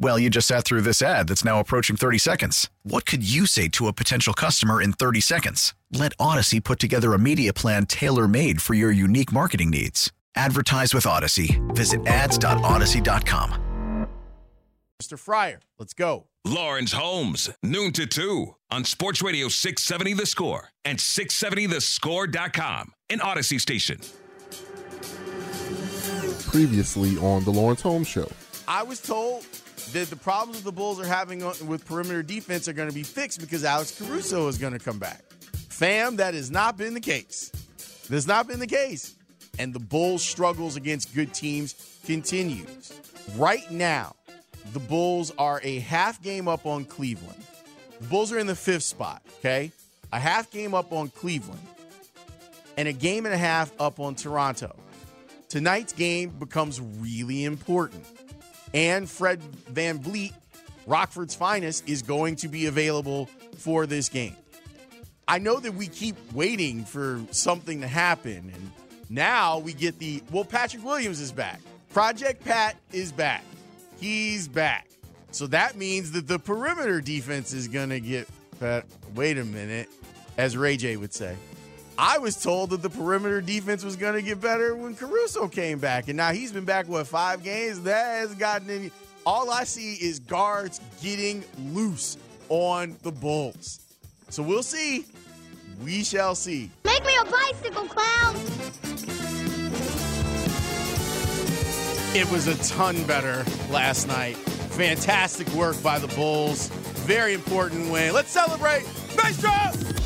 Well, you just sat through this ad that's now approaching 30 seconds. What could you say to a potential customer in 30 seconds? Let Audacy put together a media plan tailor made for your unique marketing needs. Advertise with Audacy. Visit ads.audacy.com. Mr. Fryer, let's go. Lawrence Holmes, noon to 2 on Sports Radio 670 The Score and 670thescore.com, an Audacy station. Previously on The Lawrence Holmes Show. I was told that the problems the Bulls are having with perimeter defense are going to be fixed because Alex Caruso is going to come back. Fam, that has not been the case. That's not been the case. And the Bulls' struggles against good teams continues. Right now, the Bulls are a half game up on Cleveland. The Bulls are in the fifth spot, okay? A half game up on Cleveland and a game and a half up on Toronto. Tonight's game becomes really important and Fred Van VanVleet, Rockford's finest, is going to be available for this game. I know that we keep waiting for something to happen, and now we get the well, Patrick Williams is back. Project Pat is back. He's back. So that means that the perimeter defense is going to get. Pat, wait a minute, as Ray J would say. I was told that the perimeter defense was going to get better when Caruso came back, and now he's been back what five games. That has gotten any. All I see is guards getting loose on the Bulls. So we'll see. We shall see. Make me a bicycle clown. It was a ton better last night. Fantastic work by the Bulls. Very important win. Let's celebrate. Maestro! Welcome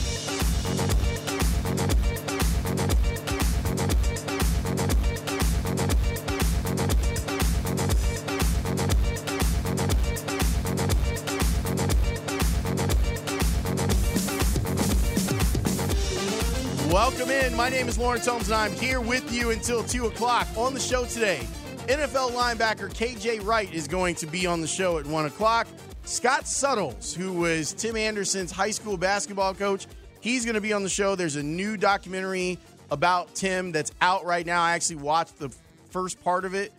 in. My name is Lawrence Holmes, and I'm here with you until 2 o'clock. On the show today, NFL linebacker KJ Wright is going to be on the show at 1 o'clock. Scott Suttles, who was Tim Anderson's high school basketball coach, he's going to be on the show. There's a new documentary about Tim that's out right now. I actually watched the first part of it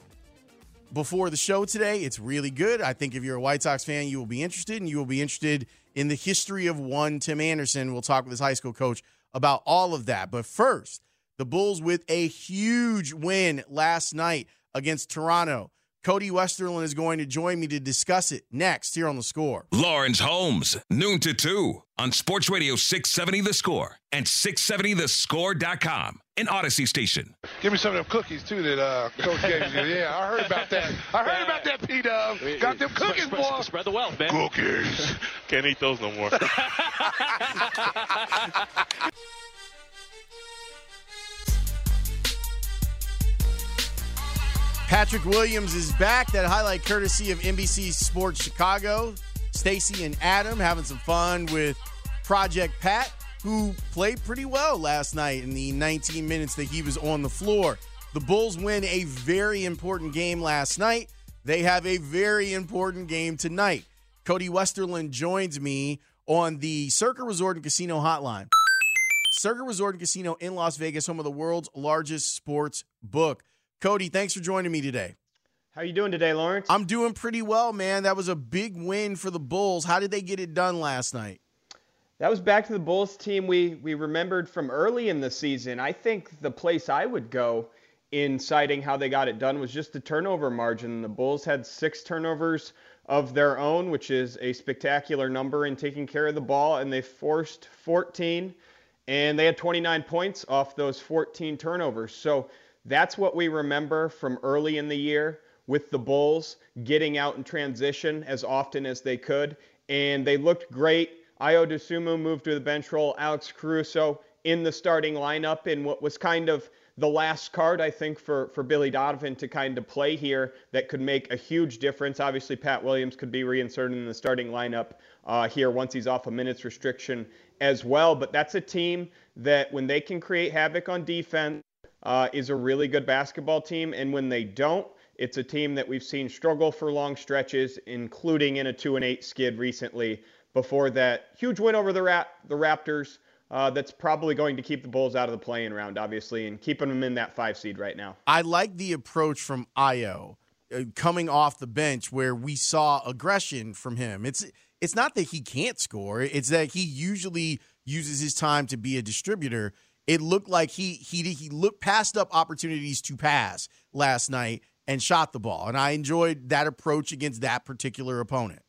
before the show today. It's really good. I think if you're a White Sox fan, you will be interested, and you will be interested in the history of one Tim Anderson. We'll talk with his high school coach about all of that. But first, the Bulls with a huge win last night against Toronto. Cody Westerlund is going to join me to discuss it next here on the score. Lawrence Holmes, noon to 2 on Sports Radio 670 The Score and 670thescore.com, an Audacy station. Give me some of them cookies, too, that uh, Coach gave you. Yeah, I heard about that. I heard about that, P Dub. Got them cookies, spread, boy. Spread the wealth, man. Cookies. Can't eat those no more. Patrick Williams is back. That highlight courtesy of NBC Sports Chicago. Stacy and Adam having some fun with Project Pat, who played pretty well last night in the 19 minutes that he was on the floor. The Bulls win a very important game last night. They have a very important game tonight. Cody Westerlund joins me on the Circa Resort and Casino Hotline. Circa Resort and Casino in Las Vegas, home of the world's largest sports book. Cody, thanks for joining me today. How are you doing today, Lawrence? I'm doing pretty well, man. That was a big win for the Bulls. How did they get it done last night? That was back to the Bulls team we we remembered from early in the season. I think the place I would go in citing how they got it done was just the turnover margin. The Bulls had six turnovers of their own, which is a spectacular number in taking care of the ball, and they forced 14, and they had 29 points off those 14 turnovers. So that's what we remember from early in the year. with the Bulls, getting out in transition as often as they could, and they looked great. Ayo Dosunmu moved to the bench role. Alex Caruso in the starting lineup in what was kind of the last card, I think, for, for Billy Donovan to kind of play here that could make a huge difference. Obviously, Pat Williams could be reinserted in the starting lineup uh, here once he's off a minutes restriction as well. But that's a team that, when they can create havoc on defense, uh, is a really good basketball team. And when they don't, it's a team that we've seen struggle for long stretches, including in a 2 and 8 skid recently. Before that huge win over the, Ra- the Raptors, uh, that's probably going to keep the Bulls out of the play-in round, obviously, and keeping them in that five seed right now. I like the approach from Ayo uh, coming off the bench where we saw aggression from him. It's it's not that he can't score; it's that he usually uses his time to be a distributor. It looked like he he he looked passed up opportunities to pass last night and shot the ball, and I enjoyed that approach against that particular opponent.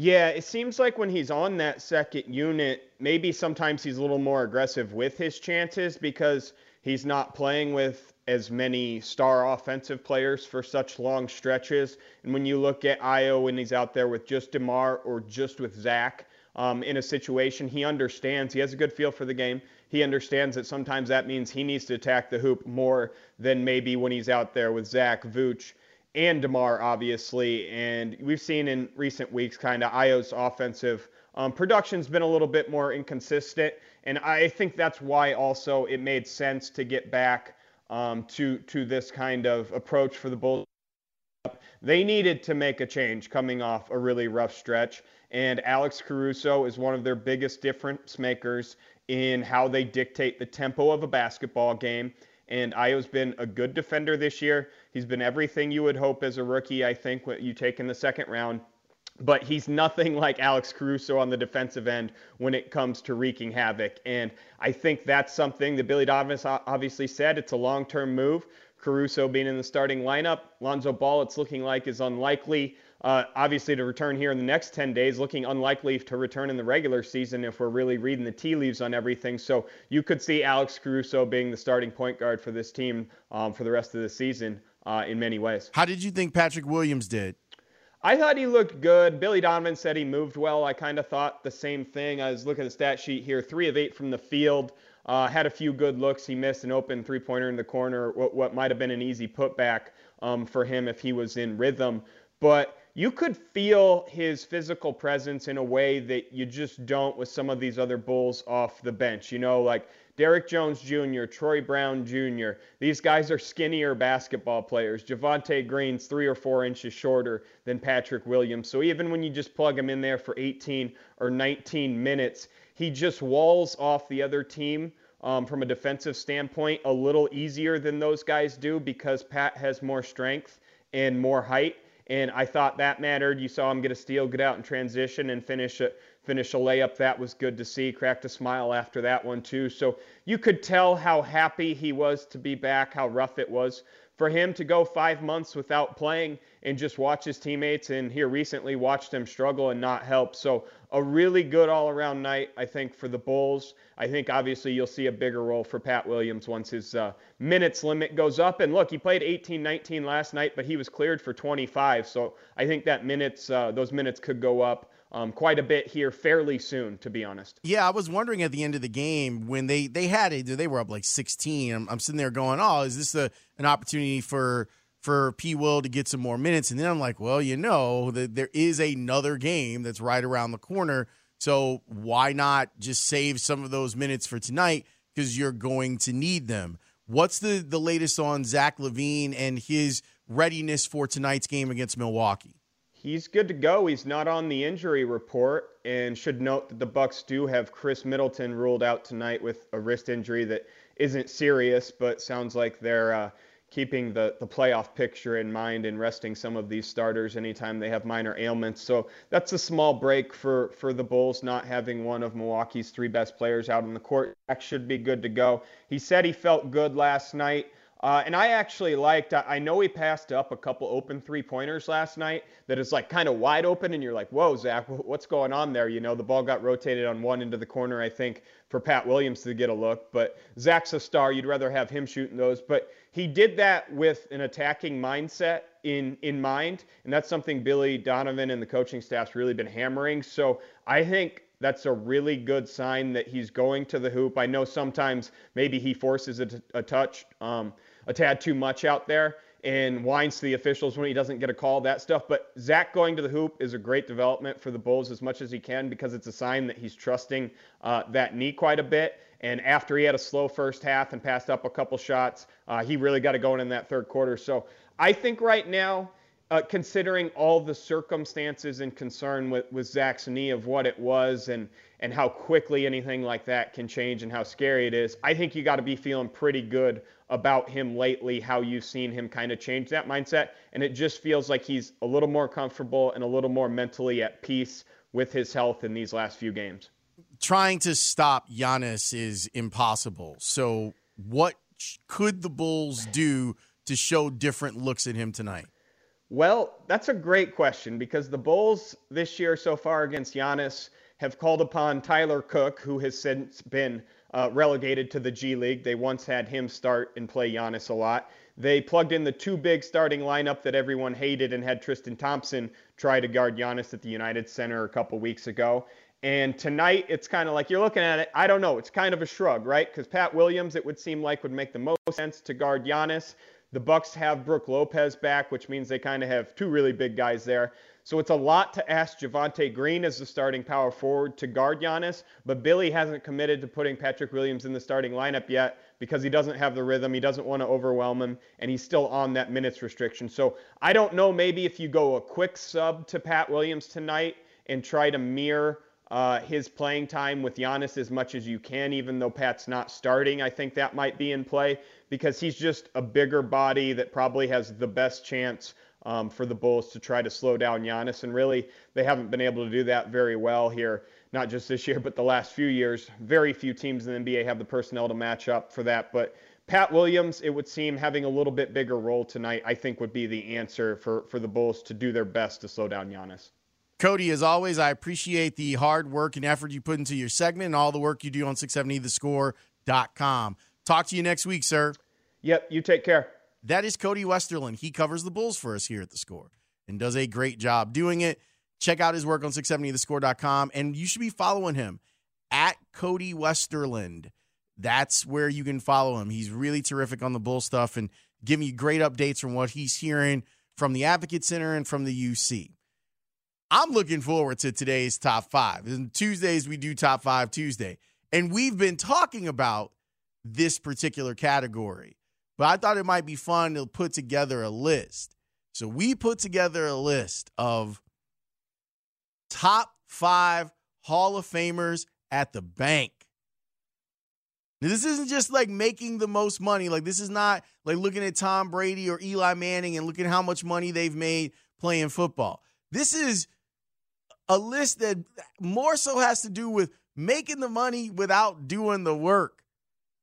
Yeah, it seems like when he's on that second unit, maybe sometimes he's a little more aggressive with his chances because he's not playing with as many star offensive players for such long stretches. And when you look at Ayo when he's out there with just DeMar or just with Zach um, in a situation, he understands, he has a good feel for the game. He understands that sometimes that means he needs to attack the hoop more than maybe when he's out there with Zach, Vooch, and DeMar, obviously. And we've seen in recent weeks kind of Ayo's offensive um, production's been a little bit more inconsistent. And I think that's why also it made sense to get back um, to, to this kind of approach for the Bulls. They needed to make a change coming off a really rough stretch. And Alex Caruso is one of their biggest difference makers in how they dictate the tempo of a basketball game. And Ayo's been a good defender this year. He's been everything you would hope as a rookie, I think, what you take in the second round. But he's nothing like Alex Caruso on the defensive end when it comes to wreaking havoc. And I think that's something that Billy Donovan obviously said. It's a long term move. Caruso being in the starting lineup. Lonzo Ball, it's looking like, is unlikely. Uh, obviously, to return here in the next 10 days, looking unlikely to return in the regular season if we're really reading the tea leaves on everything. So you could see Alex Caruso being the starting point guard for this team um, for the rest of the season uh, in many ways. How did you think Patrick Williams did? I thought he looked good. Billy Donovan said he moved well. I kind of thought the same thing. I was looking at the stat sheet here three of eight from the field. Uh, had a few good looks. He missed an open three pointer in the corner, what, what might have been an easy putback um, for him if he was in rhythm. But you could feel his physical presence in a way that you just don't with some of these other Bulls off the bench. You know, like Derrick Jones Jr., Troy Brown Jr. These guys are skinnier basketball players. Javonte Green's three or four inches shorter than Patrick Williams. So even when you just plug him in there for 18 or 19 minutes, he just walls off the other team um, from a defensive standpoint a little easier than those guys do because Pat has more strength and more height and I thought that mattered. You saw him get a steal, get out in transition, and finish a, finish a layup. That was good to see. Cracked a smile after that one, too. So you could tell how happy he was to be back, how rough it was for him to go five months without playing and just watch his teammates and here recently watched them struggle and not help. So a really good all around night, I think, for the Bulls. I think obviously you'll see a bigger role for Pat Williams once his uh, minutes limit goes up. And look, he played 18 19 last night, but he was cleared for 25. So I think that minutes, uh, those minutes could go up um, quite a bit here fairly soon, to be honest. Yeah, I was wondering at the end of the game when they they had it, they were up like 16. I'm, I'm sitting there going, oh, is this a, an opportunity for for P. Will to get some more minutes? And then I'm like, well, you know, that there is another game that's right around the corner. So why not just save some of those minutes for tonight because you're going to need them. What's the the latest on Zach LaVine and his readiness for tonight's game against Milwaukee? He's good to go. He's not on the injury report, and should note that the Bucks do have Khris Middleton ruled out tonight with a wrist injury that isn't serious, but sounds like they're uh, keeping the, the playoff picture in mind and resting some of these starters anytime they have minor ailments. So that's a small break for, for the Bulls not having one of Milwaukee's three best players out on the court. Should be good to go. He said he felt good last night. Uh, and I actually liked, I know he passed up a couple open three pointers last night that is like kind of wide open, and you're like, whoa, Zach, what's going on there? You know, the ball got rotated on one into the corner, I think, for Pat Williams to get a look. But Zach's a star. You'd rather have him shooting those. But he did that with an attacking mindset in in mind, and that's something Billy Donovan and the coaching staff's really been hammering. So I think that's a really good sign that he's going to the hoop. I know sometimes maybe he forces a, t- a touch, um, a tad too much out there and whines to the officials when he doesn't get a call, that stuff. But Zach going to the hoop is a great development for the Bulls as much as he can because it's a sign that he's trusting uh, that knee quite a bit. And after he had a slow first half and passed up a couple shots, uh, he really got it going in that third quarter. So I think right now, uh, considering all the circumstances and concern with, with Zach's knee of what it was and, and how quickly anything like that can change and how scary it is, I think you got to be feeling pretty good about him lately, how you've seen him kind of change that mindset. And it just feels like he's a little more comfortable and a little more mentally at peace with his health in these last few games. Trying to stop Giannis is impossible. So, what could the Bulls do to show different looks at him tonight? Well, that's a great question because the Bulls this year so far against Giannis have called upon Tyler Cook, who has since been uh, relegated to the G League. They once had him start and play Giannis a lot. They plugged in the two big starting lineup that everyone hated and had Tristan Thompson try to guard Giannis at the United Center a couple weeks ago. And tonight, it's kind of like you're looking at it. I don't know. It's kind of a shrug, right? Because Pat Williams, it would seem like, would make the most sense to guard Giannis. The Bucks have Brook Lopez back, which means they kind of have two really big guys there. So it's a lot to ask Javonte Green as the starting power forward to guard Giannis, but Billy hasn't committed to putting Patrick Williams in the starting lineup yet because he doesn't have the rhythm. He doesn't want to overwhelm him, and he's still on that minutes restriction. So I don't know, maybe if you go a quick sub to Pat Williams tonight and try to mirror uh, his playing time with Giannis as much as you can, even though Pat's not starting. I think that might be in play because he's just a bigger body that probably has the best chance um, for the Bulls to try to slow down Giannis. And really, they haven't been able to do that very well here, not just this year, but the last few years. Very few teams in the NBA have the personnel to match up for that. But Pat Williams, it would seem, having a little bit bigger role tonight, I think would be the answer for, for the Bulls to do their best to slow down Giannis. Cody, as always, I appreciate the hard work and effort you put into your segment and all the work you do on 670thescore.com. Talk to you next week, sir. Yep, you take care. That is Cody Westerlund. He covers the Bulls for us here at the score and does a great job doing it. Check out his work on 670thescore.com and you should be following him at Cody Westerlund. That's where you can follow him. He's really terrific on the Bull stuff and giving you great updates from what he's hearing from the Advocate Center and from the UC. I'm looking forward to today's top five. And Tuesdays, we do top five Tuesday. And we've been talking about this particular category, but I thought it might be fun to put together a list. So we put together a list of top five Hall of Famers at the bank. Now, this isn't just like making the most money. Like, this is not like looking at Tom Brady or Eli Manning and looking how much money they've made playing football. This is a list that more so has to do with making the money without doing the work.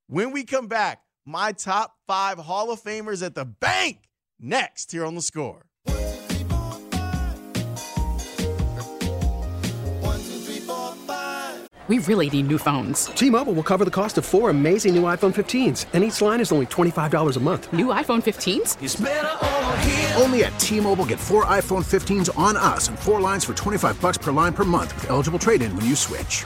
When we come back, my top five Hall of Famers at the bank next here on the score. We really need new phones. T Mobile will cover the cost of four amazing new iPhone 15s, and each line is only $25 a month. New iPhone 15s? Only at T Mobile get four iPhone 15s on us and four lines for 25 bucks per line per month with eligible trade in when you switch.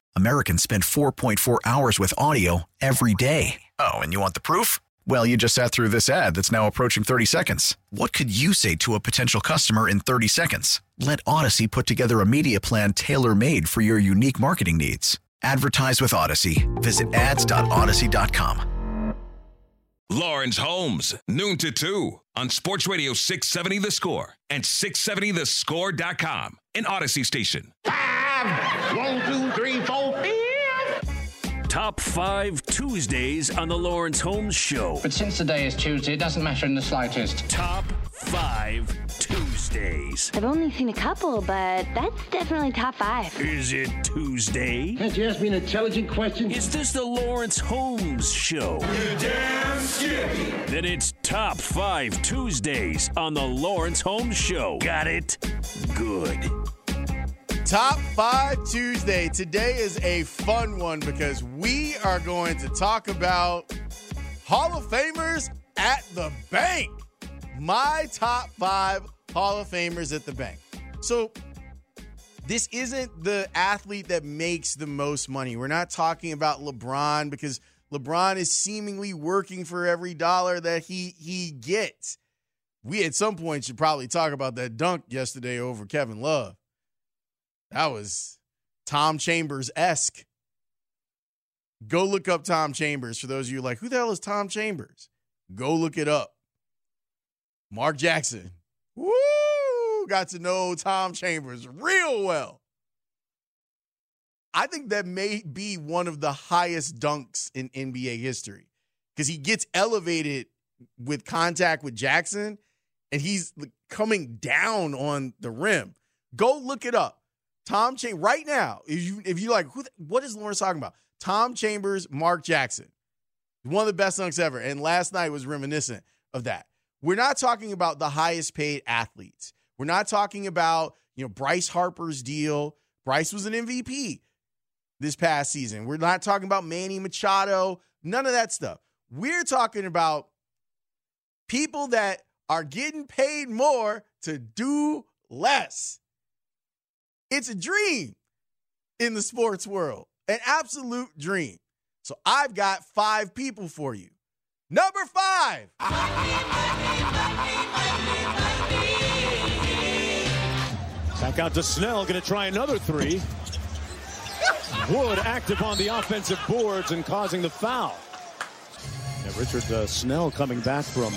Americans spend 4.4 hours with audio every day. Oh, and you want the proof? Well, you just sat through this ad that's now approaching 30 seconds. What could you say to a potential customer in 30 seconds? Let Audacy put together a media plan tailor made for your unique marketing needs. Advertise with Audacy. Visit ads.audacy.com. Lawrence Holmes, noon to 2 on Sports Radio 670 The Score and 670thescore.com, an Audacy station. Five, one, two, three, four, five. Top five Tuesdays on the Lawrence Holmes Show. But since today is Tuesday, it doesn't matter in the slightest. Top five Tuesdays. I've only seen a couple, but that's definitely top five. Is it Tuesday? Can't you ask me an intelligent question? Is this the Lawrence Holmes Show? You damn skippy. Then it's top five Tuesdays on the Lawrence Holmes Show. Got it? Good. Top five Tuesday. Today is a fun one because we are going to talk about Hall of Famers at the bank. My top five Hall of Famers at the bank. So, this isn't the athlete that makes the most money. We're not talking about LeBron because LeBron is seemingly working for every dollar that he he gets. We at some point should probably talk about that dunk yesterday over Kevin Love. That was Tom Chambers esque. Go look up Tom Chambers for those of you like, who the hell is Tom Chambers? Go look it up. Mark Jackson. Woo! Got to know Tom Chambers real well. I think that may be one of the highest dunks in NBA history because he gets elevated with contact with Jackson and he's coming down on the rim. Go look it up. Tom Chambers right now. If you if you like, who, what is Lawrence talking about? Tom Chambers, Mark Jackson, one of the best dunks ever. And last night was reminiscent of that. We're not talking about the highest paid athletes. We're not talking about you know Bryce Harper's deal. Bryce was an MVP this past season. We're not talking about Manny Machado. None of that stuff. We're talking about people that are getting paid more to do less. It's a dream in the sports world, an absolute dream. So I've got five people for you. Number five. Back out to Snell, going to try another three. Wood active on the offensive boards and causing the foul. And Richard uh, Snell coming back from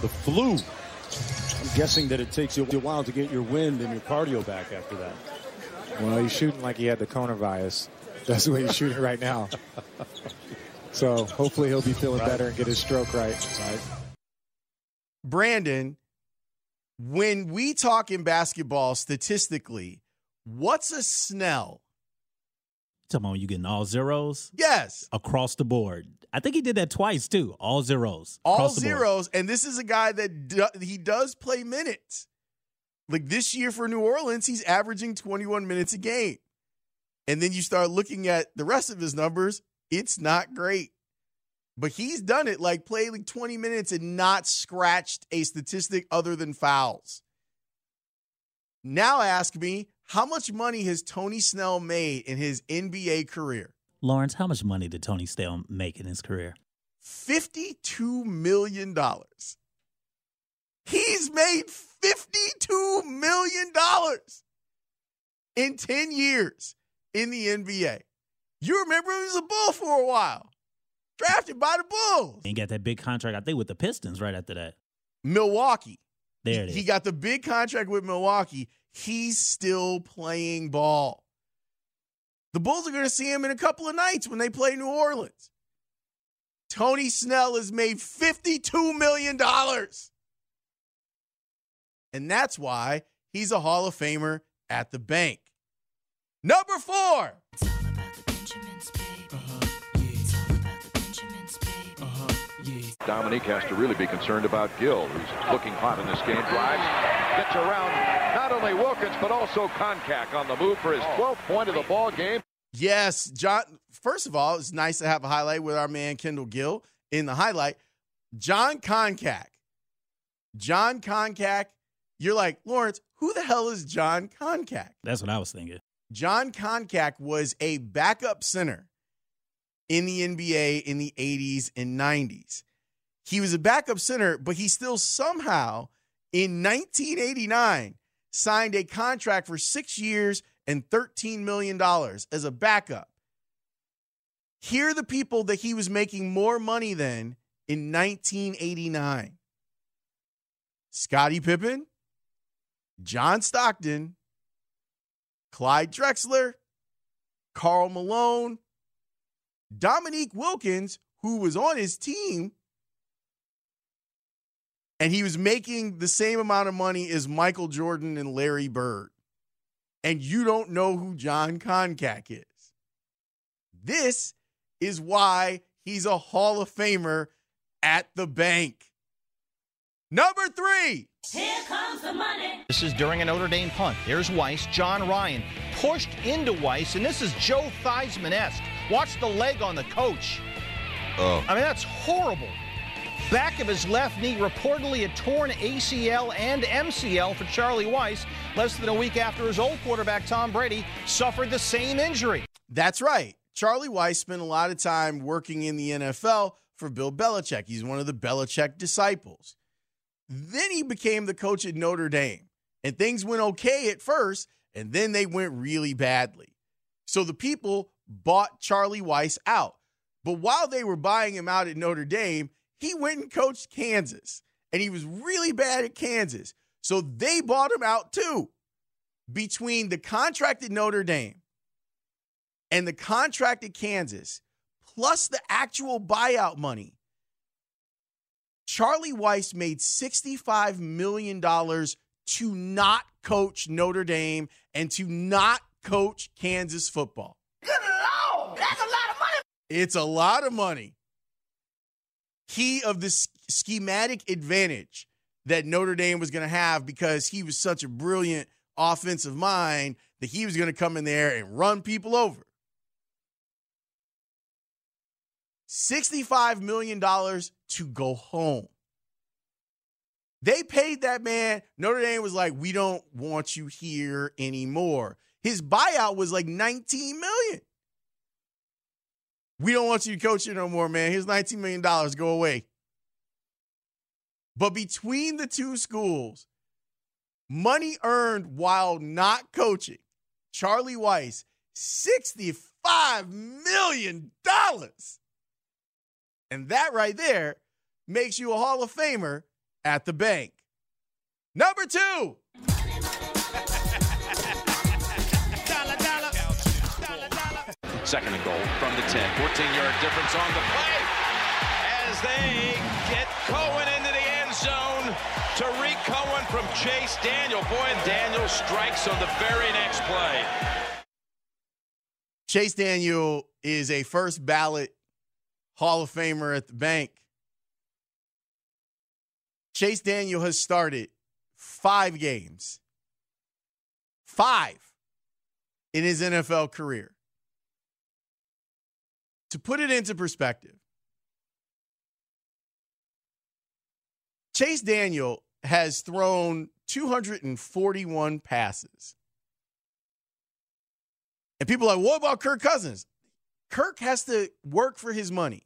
the flu. I'm guessing that it takes you a while to get your wind and your cardio back after that. Well, he's shooting like he had the coronavirus. That's the way he's shooting right now. So hopefully he'll be feeling right. better and get his stroke right. right. Brandon, when we talk in basketball statistically, what's a Snell? Talking about when you getting all zeros? Yes. Across the board. I think he did that twice too. All zeros. All zeros. And this is a guy that do, he does play minutes. Like this year for New Orleans, he's averaging 21 minutes a game. And then you start looking at the rest of his numbers, it's not great. But he's done it like played like 20 minutes and not scratched a statistic other than fouls. Now ask me, how much money has Tony Snell made in his NBA career? Lawrence, how much money did Tony Snell make in his career? $52 million. He's made $52 million in 10 years in the NBA. You remember he was a Bull for a while, drafted by the Bulls. And got that big contract, I think, with the Pistons right after that. Milwaukee. There it is. He got the big contract with Milwaukee he's still playing ball. The Bulls are going to see him in a couple of nights when they play New Orleans. Tony Snell has made $52 million. And that's why he's a Hall of Famer at the bank. Number four. Uh-huh. Uh-huh. Dominique has to really be concerned about Gill, who's looking hot in this game. Drives, gets around not only Wilkins, but also Koncak on the move for his 12th point of the ball game. Yes, John. First of all, it's nice to have a highlight with our man Kendall Gill in the highlight. Jon Koncak. Jon Koncak. You're like, Lawrence, who the hell is Jon Koncak? That's what I was thinking. Jon Koncak was a backup center in the NBA in the 80s and 90s. He was a backup center, but he still somehow in 1989 signed a contract for six years and $13 million as a backup. Here are the people that he was making more money than in 1989 Scottie Pippen, John Stockton, Clyde Drexler, Karl Malone, Dominique Wilkins, who was on his team, and he was making the same amount of money as Michael Jordan and Larry Bird. And you don't know who Jon Koncak is. This is why he's a Hall of Famer at the bank. Number three. Here comes the money. This is during a Notre Dame punt. There's Weis, John Ryan pushed into Weis, and this is Joe Theismann esque. Watch the leg on the coach. Oh. I mean, that's horrible. Back of his left knee, reportedly a torn ACL and MCL for Charlie Weis, less than a week after his old quarterback, Tom Brady, suffered the same injury. That's right. Charlie Weiss spent a lot of time working in the NFL for Bill Belichick. He's one of the Belichick disciples. Then he became the coach at Notre Dame, and things went okay at first, and then they went really badly. So the people bought Charlie Weis out. But while they were buying him out at Notre Dame, he went and coached Kansas, and he was really bad at Kansas. So they bought him out too. Between the contract at Notre Dame and the contract at Kansas, plus the actual buyout money, Charlie Weis made $65 million to not coach Notre Dame and to not coach Kansas football. Good Lord, that's a lot of money. It's a lot of money. Key of the schematic advantage that Notre Dame was going to have because he was such a brilliant offensive mind that he was going to come in there and run people over. $65 million to go home. They paid that man. Notre Dame was like, we don't want you here anymore. His buyout was like 19 million. We don't want you to coach here no more, man. Here's $19 million. Go away. But between the two schools, money earned while not coaching, Charlie Weis, $65 million. And that right there makes you a Hall of Famer at the bank. Number two. Second and goal from the 10. 14 yard difference on the play as they get Cohen into the end zone. Tarik Cohen from Chase Daniel. Boy, and Daniel strikes on the very next play. Chase Daniel is a first ballot Hall of Famer at the bank. Chase Daniel has started five games, five in his NFL career. To put it into perspective, Chase Daniel has thrown 241 passes. And people are like, what about Kirk Cousins? Kirk has to work for his money.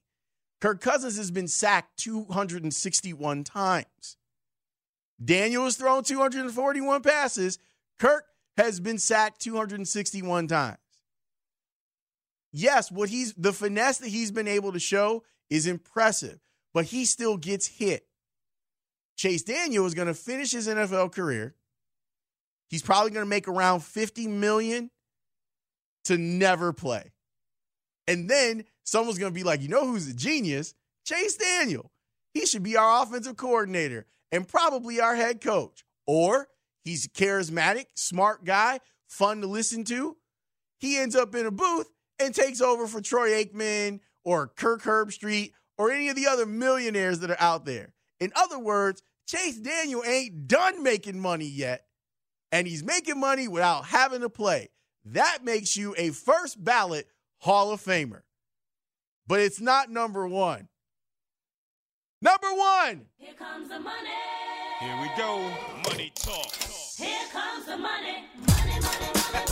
Kirk Cousins has been sacked 261 times. Daniel has thrown 241 passes. Kirk has been sacked 261 times. Yes, what he's the finesse that he's been able to show is impressive, but he still gets hit. Chase Daniel is going to finish his NFL career. He's probably going to make around 50 million to never play. And then someone's going to be like, you know who's a genius? Chase Daniel. He should be our offensive coordinator and probably our head coach. Or he's a charismatic, smart guy, fun to listen to. He ends up in a booth and takes over for Troy Aikman or Kirk Herbstreit or any of the other millionaires that are out there. In other words, Chase Daniel ain't done making money yet, and he's making money without having to play. That makes you a first ballot Hall of Famer. But it's not number one. Number one. Here comes the money. Here we go. Money talk. Here comes the money. Money, money, money.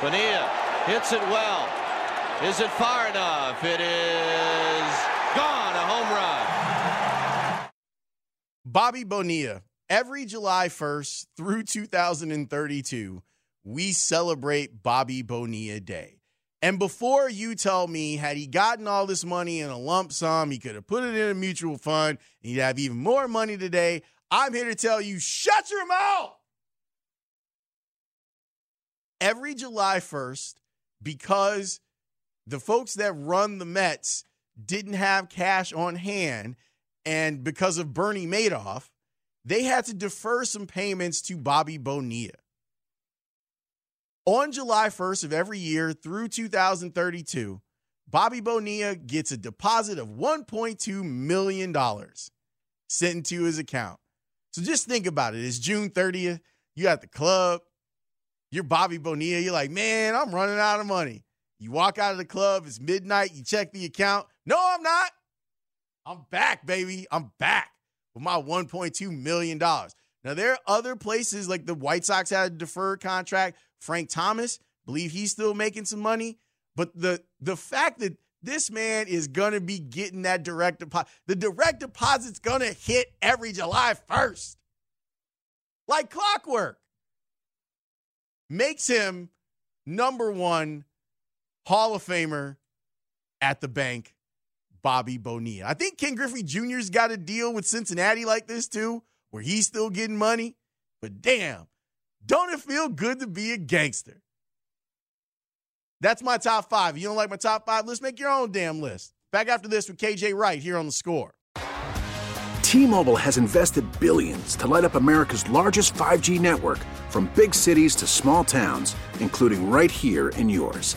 Bonilla hits it well. Is it far enough? It is gone. A home run. Bobby Bonilla. Every July 1st through 2032, we celebrate Bobby Bonilla Day. And before you tell me, had he gotten all this money in a lump sum, he could have put it in a mutual fund and he'd have even more money today. I'm here to tell you, shut your mouth. Every July 1st, because the folks that run the Mets didn't have cash on hand, and because of Bernie Madoff, they had to defer some payments to Bobby Bonilla. On July 1st of every year through 2032, Bobby Bonilla gets a deposit of $1.2 million sent into his account. So just think about it. It's June 30th. You at the club. You're Bobby Bonilla. You're like, man, I'm running out of money. You walk out of the club. It's midnight. You check the account. No, I'm not. I'm back, baby. I'm back with my $1.2 million. Now, there are other places like the White Sox had a deferred contract. Frank Thomas, believe he's still making some money. But the the fact that this man is gonna be getting that direct deposit, the direct deposit's gonna hit every July 1st. Like clockwork. Makes him number one Hall of Famer at the bank, Bobby Bonilla. I think Ken Griffey Jr.'s got a deal with Cincinnati like this too, where he's still getting money. But damn, don't it feel good to be a gangster? That's my top five. You don't like my top five? Let's make your own damn list. Back after this with KJ Wright here on the score. T-Mobile has invested billions to light up America's largest 5G network from big cities to small towns, including right here in yours.